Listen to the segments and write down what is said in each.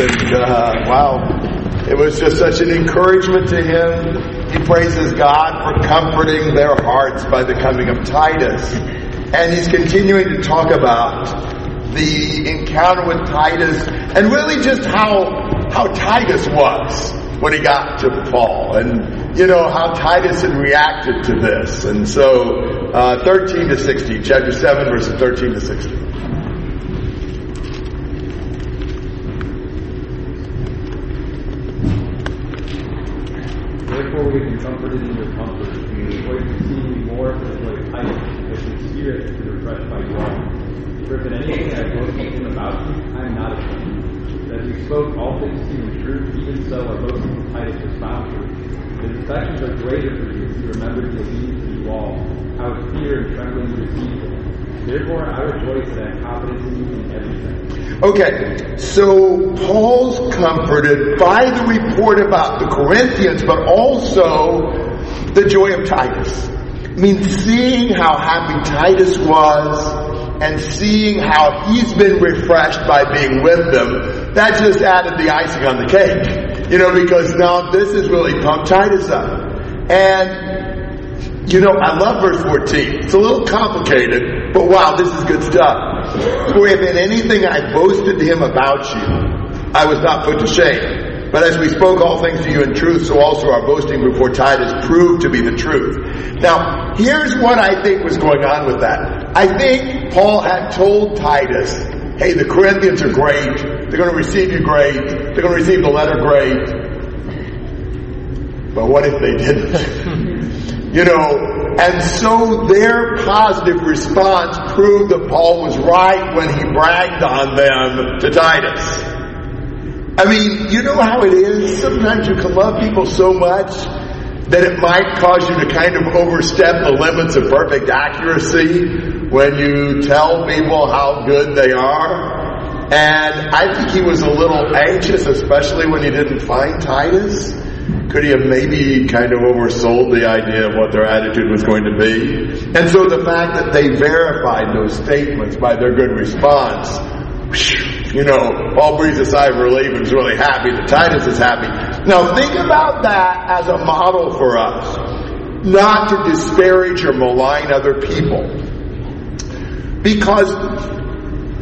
Uh, wow, it was just such an encouragement to him. He praises God for comforting their hearts by the coming of Titus. And he's continuing to talk about the encounter with Titus and really just how, how Titus was when he got to Paul and, you know, how Titus had reacted to this. And so, uh, 13 to 16, chapter 7 verses 13 to 16. Therefore we be comforted in your comfort. We to see you more for the joy of Titus, because his spirit is refreshed by you all. For if in anything I boast in about you, I am not ashamed. That we spoke all things to you in truth, even so our boasting in Titus was found true. His affections are greater for you if you remember the obedience to you all, how with fear and trembling you received him. Therefore I rejoice that I have confidence in you in everything. Okay, so Paul's comforted by the report about the Corinthians, but also the joy of Titus. I mean, seeing how happy Titus was and seeing how he's been refreshed by being with them, that just added the icing on the cake. You know, because now this has really pumped Titus up. And, you know, I love verse 14. It's a little complicated, but wow, this is good stuff. For if in anything I boasted to him about you, I was not put to shame. But as we spoke all things to you in truth, so also our boasting before Titus proved to be the truth. Now, here's what I think was going on with that. I think Paul had told Titus, hey, the Corinthians are great. They're going to receive you great. They're going to receive the letter great. But what if they didn't? you know, and so their positive response proved that Paul was right when he bragged on them to Titus. I mean, you know how it is? Sometimes you can love people so much that it might cause you to kind of overstep the limits of perfect accuracy when you tell people how good they are. And I think he was a little anxious, especially when he didn't find Titus. Could he have maybe kind of oversold the idea of what their attitude was going to be? And so the fact that they verified those statements by their good response, you know, Paul breathes a sigh of relief and is really happy that Titus is happy. Now think about that as a model for us. Not to disparage or malign other people. Because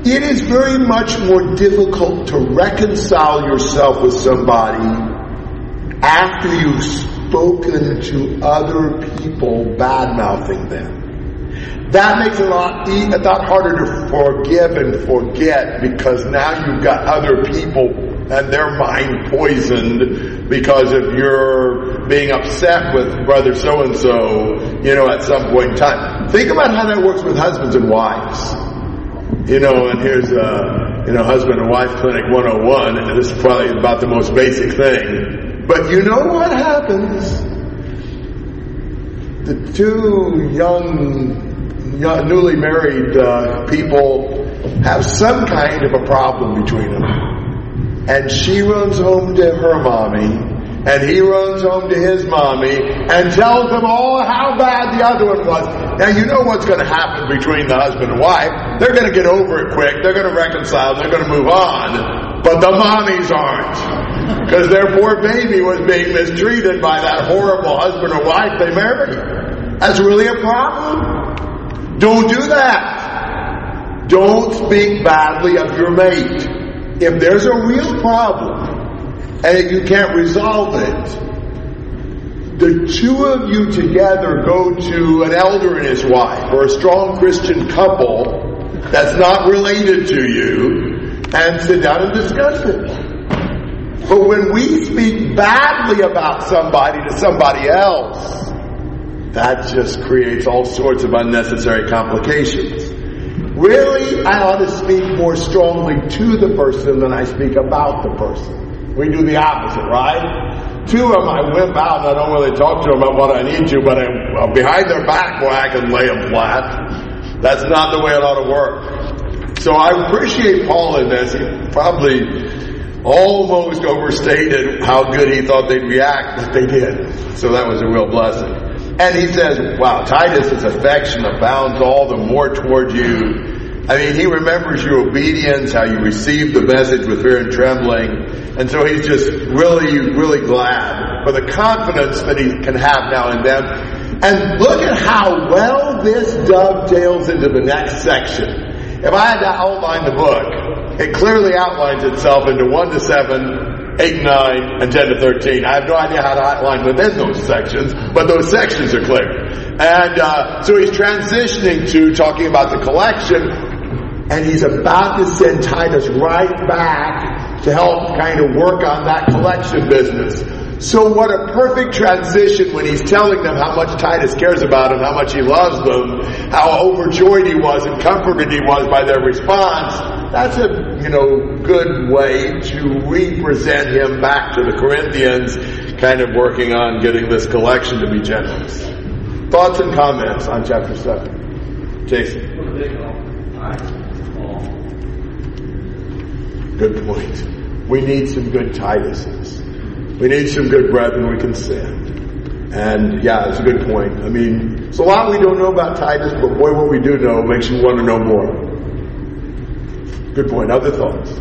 it is very much more difficult to reconcile yourself with somebody after you've spoken to other people bad mouthing them. That makes it a lot, lot harder to forgive and forget because now you've got other people and their mind poisoned because of your being upset with brother so and so, you know, at some point in time. Think about how that works with husbands and wives. You know, and here's, a, you know, husband and wife clinic 101, and this is probably about the most basic thing. But you know what happens? The two young, young newly married uh, people have some kind of a problem between them. And she runs home to her mommy, and he runs home to his mommy and tells them all how bad the other one was. Now you know what's going to happen between the husband and wife. They're going to get over it quick. They're going to reconcile. They're going to move on. But the mommies aren't. Because their poor baby was being mistreated by that horrible husband or wife they married. That's really a problem. Don't do that. Don't speak badly of your mate. If there's a real problem and you can't resolve it, the two of you together go to an elder and his wife or a strong Christian couple that's not related to you and sit down and discuss it. But when we speak badly about somebody to somebody else, that just creates all sorts of unnecessary complications. Really, I ought to speak more strongly to the person than I speak about the person. We do the opposite, right? To them, I whip out and I don't really talk to them about what I need to, but I'm behind their back where I can lay them flat. That's not the way it ought to work. So I appreciate Paul in this. He probably almost overstated how good he thought they'd react, but they did. So that was a real blessing. And he says, wow, Titus's affection abounds all the more toward you I mean, he remembers your obedience, how you received the message with fear and trembling. And so he's just really, really glad for the confidence that he can have now in them. And look at how well this dovetails into the next section. If I had to outline the book, it clearly outlines itself into 1 to 7, 8, 9, and 10 to 13. I have no idea how to outline within those sections, but those sections are clear. And uh, so he's transitioning to talking about the collection, and he's about to send Titus right back to help kind of work on that collection business. So what a perfect transition when he's telling them how much Titus cares about him, how much he loves them, how overjoyed he was and comforted he was by their response. That's a, you know, good way to represent him back to the Corinthians, kind of working on getting this collection to be generous. Thoughts and comments on chapter 7? Jason. Good point. We need some good Tituses. We need some good brethren we can send. And yeah, it's a good point. I mean, it's a lot we don't know about Titus, but boy, what we do know makes you want to know more. Good point. Other thoughts?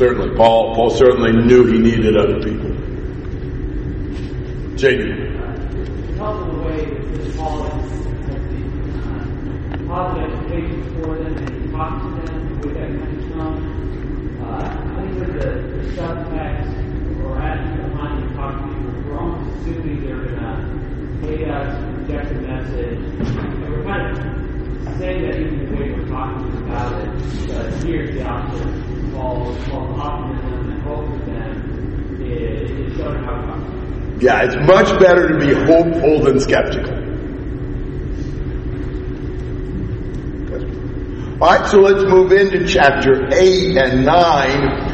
Certainly, Paul. Paul certainly knew he needed other people. Jamie. Because of the way that Paul has the uh, positive education for them and he talks to them with that kind of stuff, think that the, subtext or attitude behind the talk to people, we're almost assuming they're going to hate us, reject message, and we're kind of saying that even the way we're talking about it, here's the opposite optimism and hope for them showing how Yeah, it's much better to be hopeful than skeptical. All right, so let's move into chapter 8 and 9